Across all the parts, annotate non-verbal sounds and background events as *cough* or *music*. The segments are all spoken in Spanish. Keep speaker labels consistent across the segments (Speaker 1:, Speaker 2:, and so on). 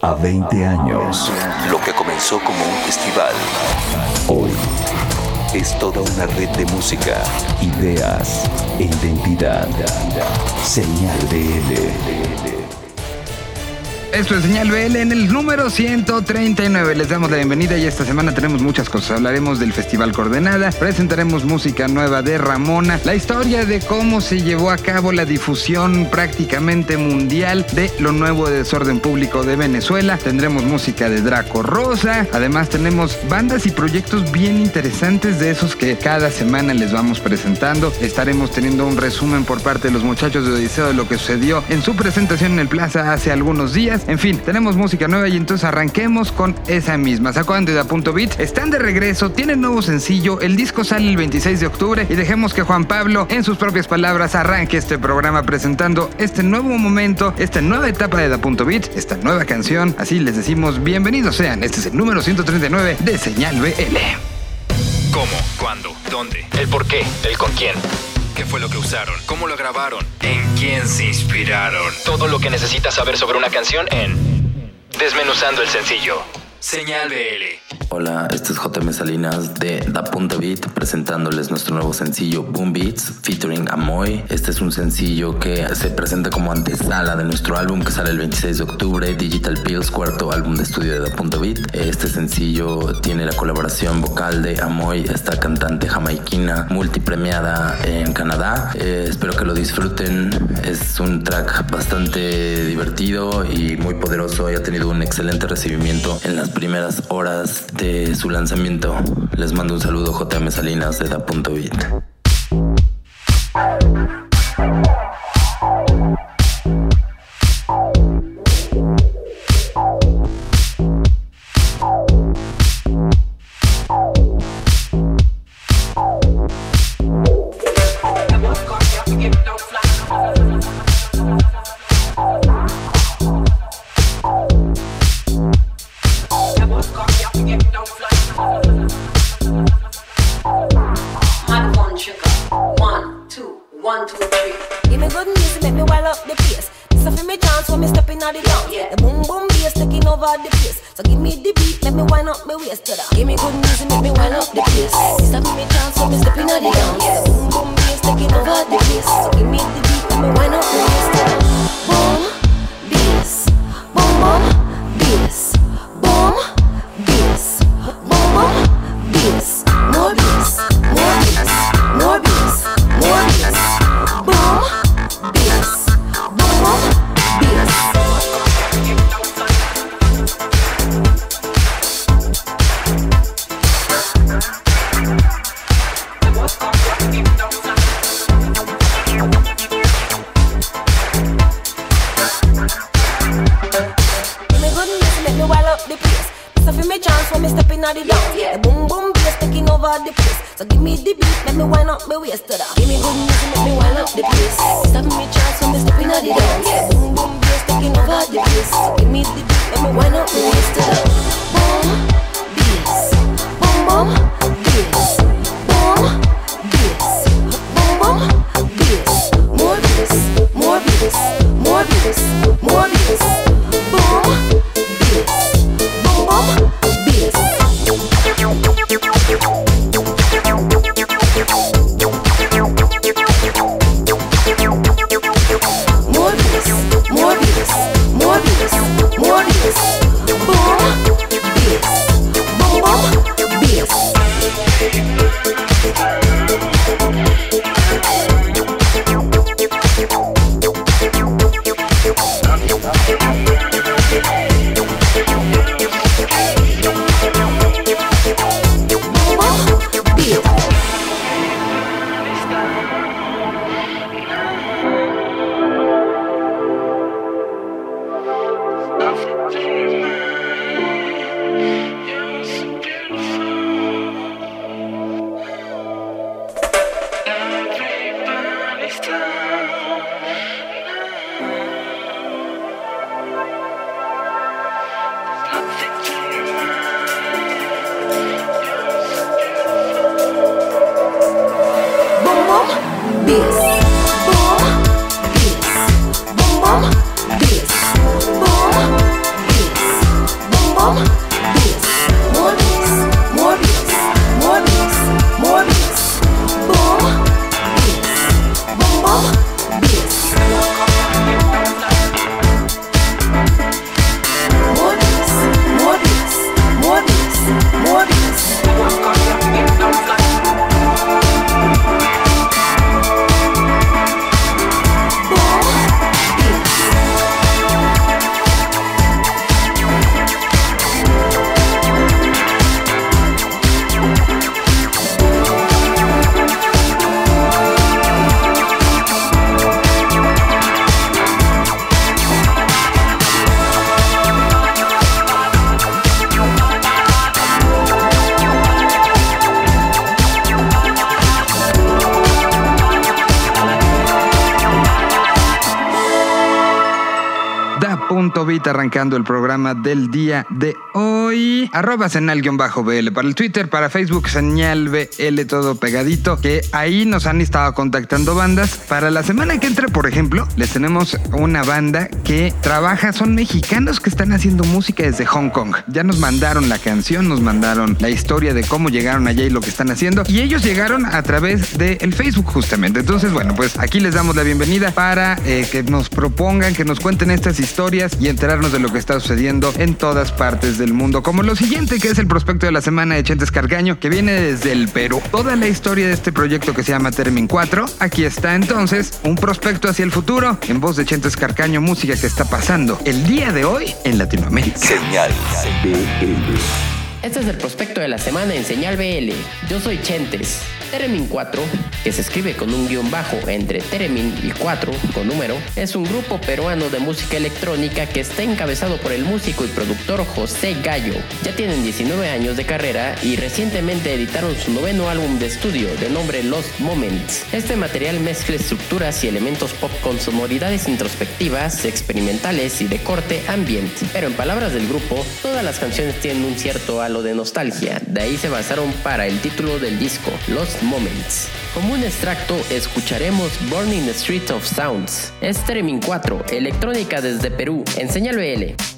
Speaker 1: A 20 años, lo que comenzó como un festival, hoy es toda una red de música, ideas e identidad. Señal BL.
Speaker 2: Esto es Señal BL en el número 139. Les damos la bienvenida y esta semana tenemos muchas cosas. Hablaremos del Festival Coordenada, presentaremos música nueva de Ramona, la historia de cómo se llevó a cabo la difusión prácticamente mundial de lo nuevo de Desorden Público de Venezuela. Tendremos música de Draco Rosa. Además tenemos bandas y proyectos bien interesantes de esos que cada semana les vamos presentando. Estaremos teniendo un resumen por parte de los muchachos de Odiseo de lo que sucedió en su presentación en el Plaza hace algunos días. En fin, tenemos música nueva y entonces arranquemos con esa misma. Sacó antes de Beat, están de regreso, tienen nuevo sencillo, el disco sale el 26 de octubre y dejemos que Juan Pablo, en sus propias palabras, arranque este programa presentando este nuevo momento, esta nueva etapa de Da Punto Beat, esta nueva canción. Así les decimos bienvenidos sean. Este es el número 139 de Señal BL.
Speaker 3: ¿Cómo? ¿Cuándo? ¿Dónde? ¿El por qué? ¿El con quién? ¿Qué fue lo que usaron? ¿Cómo lo grabaron? ¿En quién se inspiraron? Todo lo que necesitas saber sobre una canción en Desmenuzando el sencillo. Señal BL.
Speaker 4: Hola, este es JM Salinas de Da Punto Beat presentándoles nuestro nuevo sencillo Boom Beats featuring Amoy. Este es un sencillo que se presenta como antesala de nuestro álbum que sale el 26 de octubre, Digital Pills, cuarto álbum de estudio de Da Punto Beat. Este sencillo tiene la colaboración vocal de Amoy, esta cantante jamaiquina multipremiada en Canadá. Eh, espero que lo disfruten. Es un track bastante divertido y muy poderoso y ha tenido un excelente recibimiento en las primeras horas de su lanzamiento. Les mando un saludo JM Salinas de Da
Speaker 2: now. Arrancando el programa del día de hoy. Arroba señal-bl para el Twitter, para Facebook, señal BL todo pegadito, que ahí nos han estado contactando bandas. Para la semana que entra, por ejemplo, les tenemos una banda que trabaja, son mexicanos que están haciendo música desde Hong Kong. Ya nos mandaron la canción, nos mandaron la historia de cómo llegaron allá y lo que están haciendo. Y ellos llegaron a través del Facebook justamente. Entonces, bueno, pues aquí les damos la bienvenida para eh, que nos propongan, que nos cuenten estas historias y enterarnos de lo que está sucediendo en todas partes del mundo. Como lo siguiente, que es el prospecto de la semana de Chentes Carcaño, que viene desde el Perú. Toda la historia de este proyecto que se llama Termin 4. Aquí está entonces un prospecto hacia el futuro en voz de Chentes Carcaño, música que está pasando el día de hoy en Latinoamérica.
Speaker 1: Señal.
Speaker 5: Este es el prospecto de la semana en Señal BL. Yo soy Chentes. Teremin 4, que se escribe con un guion bajo entre Teremin y 4 con número, es un grupo peruano de música electrónica que está encabezado por el músico y productor José Gallo. Ya tienen 19 años de carrera y recientemente editaron su noveno álbum de estudio de nombre Lost Moments. Este material mezcla estructuras y elementos pop con sonoridades introspectivas, experimentales y de corte ambient. Pero en palabras del grupo, todas las canciones tienen un cierto halo de nostalgia, de ahí se basaron para el título del disco, Lost Moments. Como un extracto, escucharemos Burning Street of Sounds. Streaming 4, electrónica desde Perú, en Señal BL.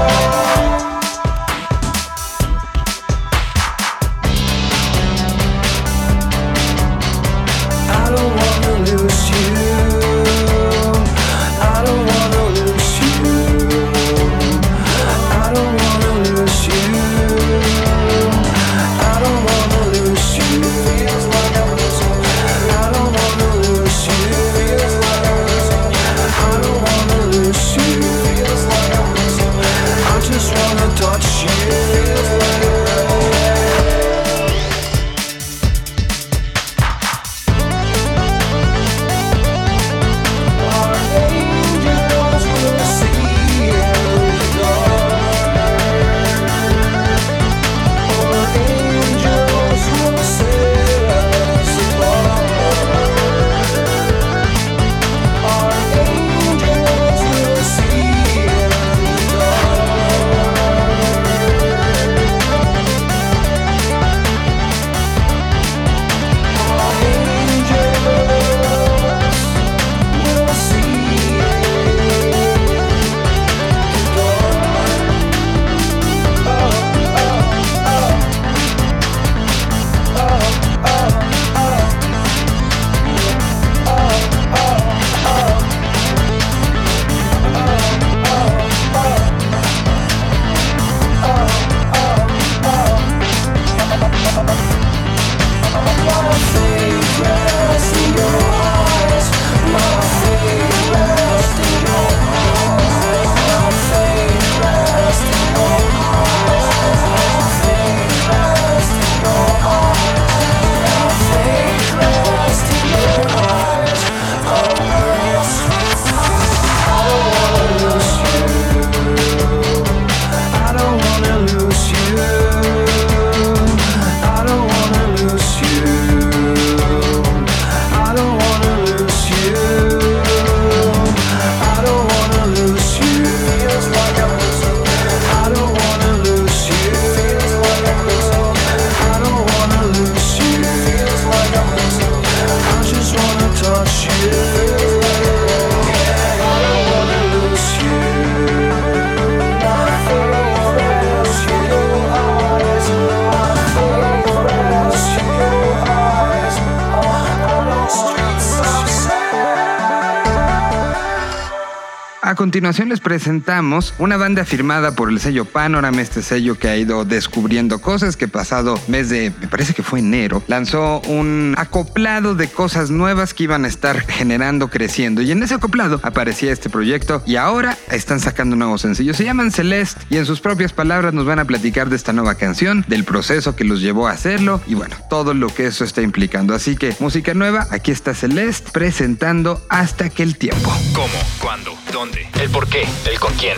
Speaker 2: continuación les presentamos una banda firmada por el sello Panorama, este sello que ha ido descubriendo cosas, que pasado mes de, me parece que fue enero, lanzó un acoplado de cosas nuevas que iban a estar generando, creciendo. Y en ese acoplado aparecía este proyecto y ahora están sacando nuevos sencillos. Se llaman Celeste y en sus propias palabras nos van a platicar de esta nueva canción, del proceso que los llevó a hacerlo y bueno, todo lo que eso está implicando. Así que música nueva, aquí está Celeste presentando Hasta que el tiempo.
Speaker 3: ¿Cómo? ¿Cuándo? ¿Dónde? ¿El por qué? ¿El con quién?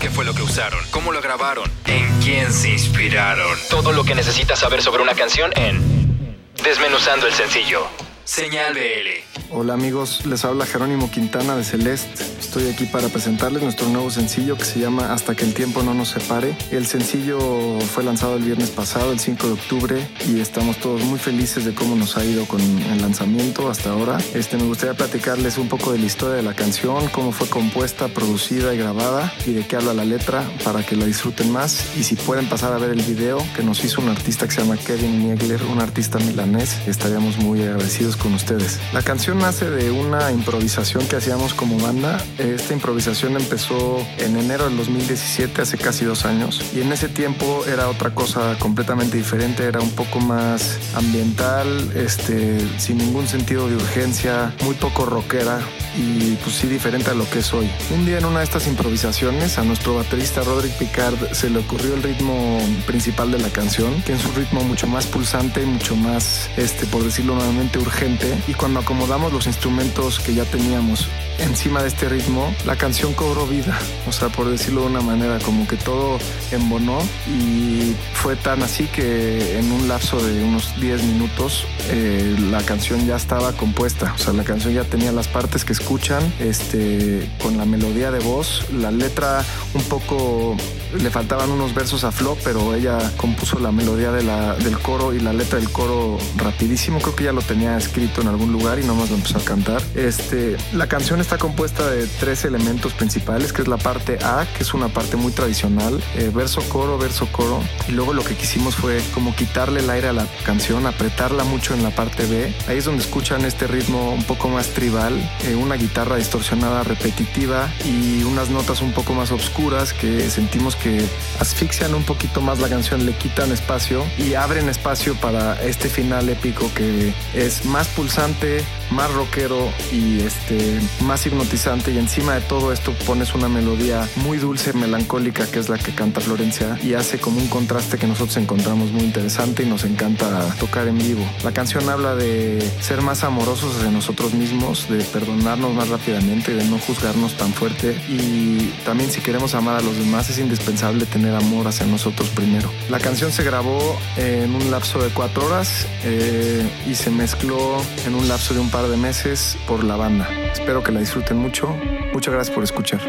Speaker 3: ¿Qué fue lo que usaron? ¿Cómo lo grabaron? ¿En quién se inspiraron? Todo lo que necesitas saber sobre una canción en Desmenuzando el sencillo. Señal BL.
Speaker 6: Hola amigos, les habla Jerónimo Quintana de Celeste. Estoy aquí para presentarles nuestro nuevo sencillo que se llama Hasta que el tiempo no nos separe. El sencillo fue lanzado el viernes pasado, el 5 de octubre, y estamos todos muy felices de cómo nos ha ido con el lanzamiento hasta ahora. Este, me gustaría platicarles un poco de la historia de la canción, cómo fue compuesta, producida y grabada, y de qué habla la letra para que la disfruten más. Y si pueden pasar a ver el video que nos hizo un artista que se llama Kevin Niegler, un artista milanés, estaríamos muy agradecidos con ustedes. La canción nace de una improvisación que hacíamos como banda. Esta improvisación empezó en enero del 2017, hace casi dos años, y en ese tiempo era otra cosa completamente diferente, era un poco más ambiental, este, sin ningún sentido de urgencia, muy poco rockera y pues sí diferente a lo que es hoy. Un día en una de estas improvisaciones a nuestro baterista Roderick Picard se le ocurrió el ritmo principal de la canción, que es un ritmo mucho más pulsante, mucho más, este, por decirlo nuevamente, urgente, y cuando acomodamos los instrumentos que ya teníamos encima de este ritmo, la canción cobró vida. O sea, por decirlo de una manera, como que todo embonó y fue tan así que en un lapso de unos 10 minutos eh, la canción ya estaba compuesta. O sea, la canción ya tenía las partes que escuchan, este, con la melodía de voz, la letra un poco le faltaban unos versos a Flo, pero ella compuso la melodía de del coro y la letra del coro rapidísimo. Creo que ya lo tenía escrito en algún lugar y nomás lo empezó a cantar. Este, la canción está compuesta de tres elementos principales, que es la parte A, que es una parte muy tradicional, eh, verso, coro, verso, coro. Y luego lo que quisimos fue como quitarle el aire a la canción, apretarla mucho en la parte B. Ahí es donde escuchan este ritmo un poco más tribal, eh, una guitarra distorsionada repetitiva y unas notas un poco más oscuras que sentimos que asfixian un poquito más la canción, le quitan espacio y abren espacio para este final épico que es más pulsante, más rockero y este más hipnotizante y encima de todo esto pones una melodía muy dulce, melancólica que es la que canta Florencia y hace como un contraste que nosotros encontramos muy interesante y nos encanta tocar en vivo. La canción habla de ser más amorosos hacia nosotros mismos, de perdonarnos más rápidamente, de no juzgarnos tan fuerte y también si queremos amar a los demás es indispensable tener amor hacia nosotros primero. La canción se grabó en un lapso de cuatro horas eh, y se mezcló en un lapso de un par de meses por la banda. Espero que la disfruten mucho. Muchas gracias por escuchar.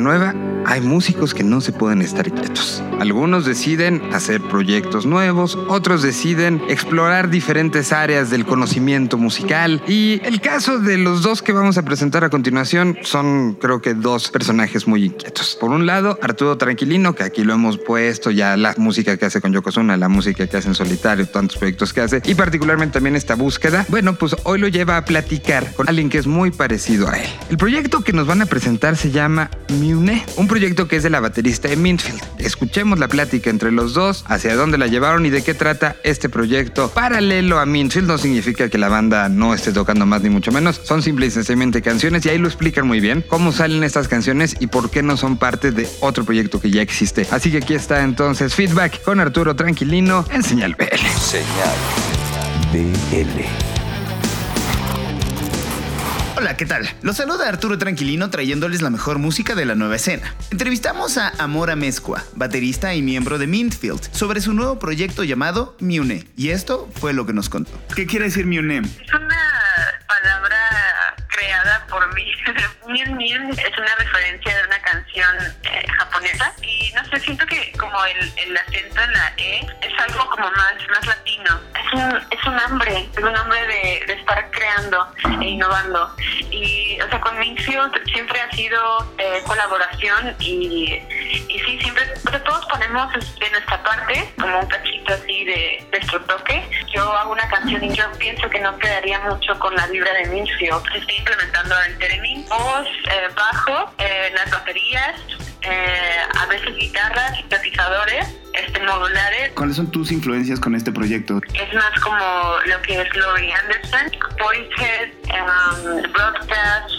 Speaker 2: Nueva, hay músicos que no se pueden estar quietos. Algunos deciden hacer proyectos nuevos, otros deciden explorar diferentes áreas del conocimiento musical y el caso de los dos que vamos a presentar a continuación son creo que dos personajes muy inquietos. Por un lado, Arturo Tranquilino, que aquí lo hemos puesto ya la música que hace con Yokozuna, la música que hace en solitario, tantos proyectos que hace y particularmente también esta búsqueda. Bueno, pues hoy lo lleva a platicar con alguien que es muy parecido a él. El proyecto que nos van a presentar se llama Mune, un proyecto que es de la baterista de Mintfield. Escuchemos la plática entre los dos, hacia dónde la llevaron y de qué trata este proyecto paralelo a Mintfield. No significa que la banda no esté tocando más ni mucho menos, son simple y sencillamente canciones y ahí lo explican muy bien cómo salen estas canciones y por qué no son parte de otro proyecto que ya existe. Así que aquí está entonces Feedback con Arturo Tranquilino en. Señal BL.
Speaker 7: Hola, ¿qué tal? Los saluda Arturo Tranquilino trayéndoles la mejor música de la nueva escena. Entrevistamos a Amora Mezcua, baterista y miembro de Mintfield, sobre su nuevo proyecto llamado Mune. Y esto fue lo que nos contó. ¿Qué quiere decir Mune?
Speaker 8: Es una palabra creada por mí. *laughs* Mien Mien es una referencia de una canción eh, japonesa y no sé, siento que como el, el acento en la E es algo como más, más latino. Es un, es un hambre, es un hambre de, de estar creando e innovando. Y, o sea, con Minfield siempre ha sido eh, colaboración y, y sí, siempre, o sea, todos ponemos de nuestra parte como un cachito así de nuestro toque. Yo hago una canción y yo pienso que no quedaría mucho con la vibra de Minfield. Estoy implementando el Teremin, voz, eh, bajo, eh, las baterías, eh, a veces guitarras, sintetizadores, este, modulares.
Speaker 7: ¿Cuáles son tus influencias con este proyecto?
Speaker 8: Es más como lo que es Laurie Anderson, Boyhead, um, Broadcast,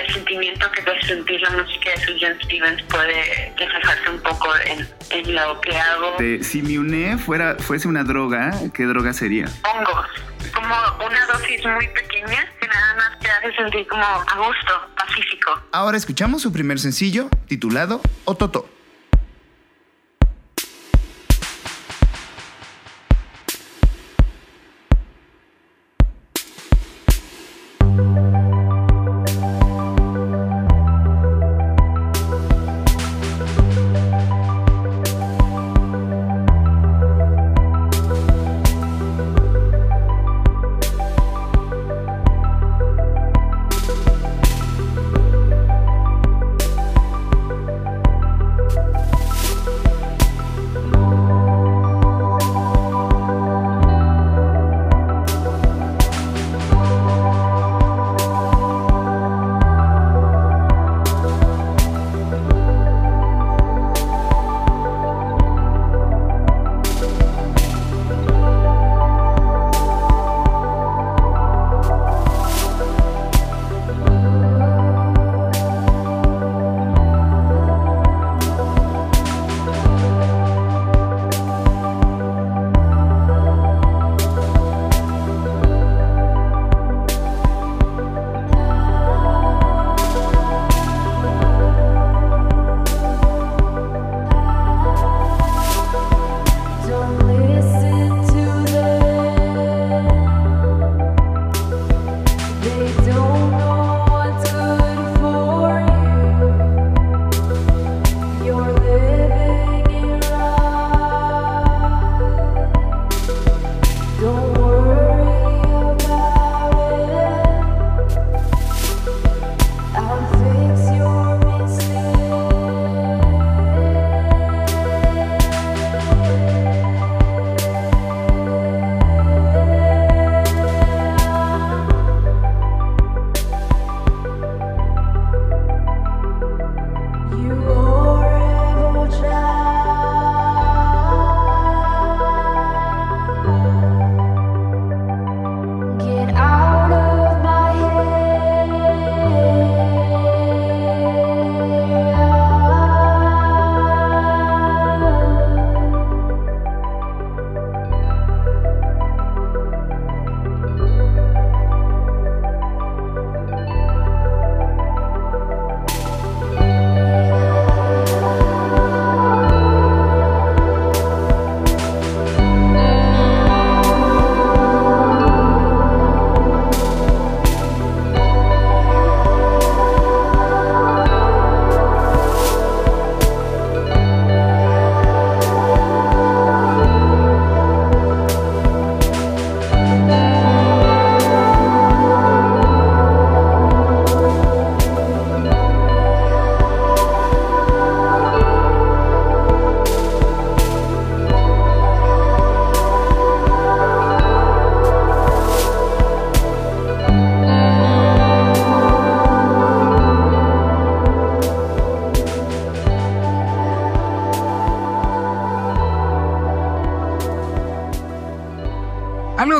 Speaker 8: el sentimiento que puede sentir la música de Sufjan Stevens puede reflejarse un poco en, en lo que hago.
Speaker 7: De- si Mune fuera, fuese una droga, ¿qué droga sería?
Speaker 8: Hongos, como una dosis muy pequeña que nada más te hace sentir como a gusto, pacífico.
Speaker 7: Ahora escuchamos su primer sencillo, titulado Ototo.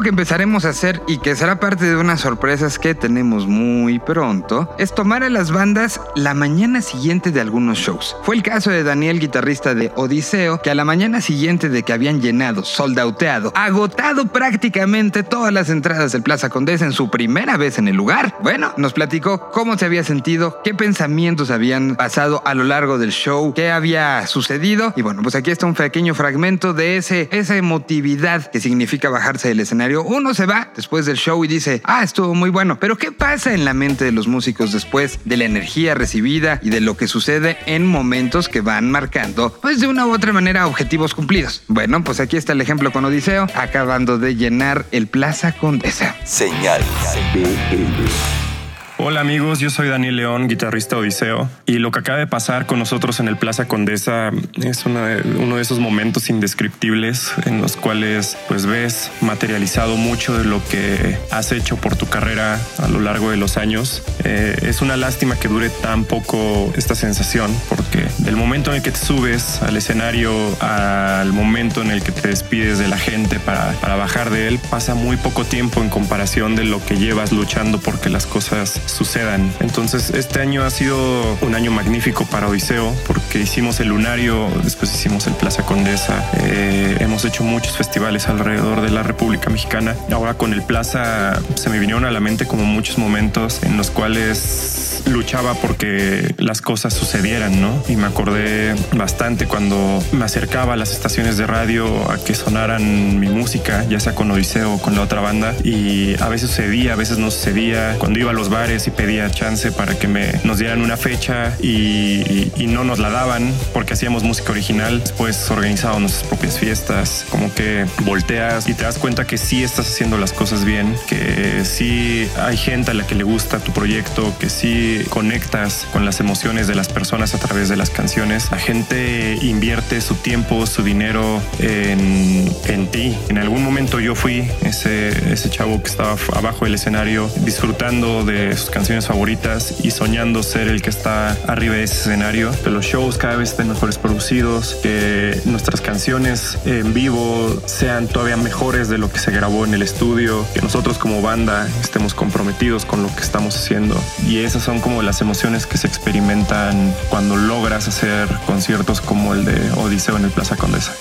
Speaker 2: Que empezaremos a hacer y que será parte de unas sorpresas que tenemos muy pronto es tomar a las bandas la mañana siguiente de algunos shows. Fue el caso de Daniel, guitarrista de Odiseo, que a la mañana siguiente de que habían llenado, soldauteado, agotado prácticamente todas las entradas del Plaza Condesa en su primera vez en el lugar, bueno, nos platicó cómo se había sentido, qué pensamientos habían pasado a lo largo del show, qué había sucedido y bueno, pues aquí está un pequeño fragmento de ese, esa emotividad que significa bajarse del escenario. Uno se va después del show y dice, ah, estuvo muy bueno. Pero ¿qué pasa en la mente de los músicos después de la energía recibida y de lo que sucede en momentos que van marcando, pues de una u otra manera, objetivos cumplidos? Bueno, pues aquí está el ejemplo con Odiseo, acabando de llenar el Plaza Condesa.
Speaker 1: Señal.
Speaker 9: Hola amigos, yo soy Daniel León, guitarrista Odiseo, y lo que acaba de pasar con nosotros en el Plaza Condesa es una de- uno de esos momentos indescriptibles en los cuales pues ves materializado mucho de lo que has hecho por tu carrera a lo largo de los años. Eh, es una lástima que dure tan poco esta sensación, porque del momento en el que te subes al escenario al momento en el que te despides de la gente para, para bajar de él, pasa muy poco tiempo en comparación de lo que llevas luchando porque las cosas sucedan. Entonces este año ha sido un año magnífico para Odiseo porque hicimos el Lunario, después hicimos el Plaza Condesa, eh, hemos hecho muchos festivales alrededor de la República Mexicana. Ahora con el Plaza se me vinieron a la mente como muchos momentos en los cuales luchaba porque las cosas sucedieran, ¿no? Y me acordé bastante cuando me acercaba a las estaciones de radio a que sonaran mi música, ya sea con Odiseo o con la otra banda, y a veces sucedía, a veces no sucedía. Cuando iba a los bares y pedía chance para que me, nos dieran una fecha y, y- y no nos la daban porque hacíamos música original, después organizábamos nuestras propias fiestas, como que volteas y te das cuenta que sí estás haciendo las cosas bien, que sí hay gente a la que le gusta tu proyecto, que sí conectas con las emociones de las personas a través de las canciones. La gente invierte su tiempo, su dinero en, en ti. En algún momento yo fui ese, ese chavo que estaba abajo del escenario disfrutando de canciones favoritas y soñando ser el que está arriba de ese escenario. Que los shows cada vez estén mejores producidos, que nuestras canciones en vivo sean todavía mejores de lo que se grabó en el estudio, que nosotros como banda estemos comprometidos con lo que estamos haciendo. Y esas son como las emociones que se experimentan cuando logras hacer conciertos como el de Odiseo en el Plaza Condesa.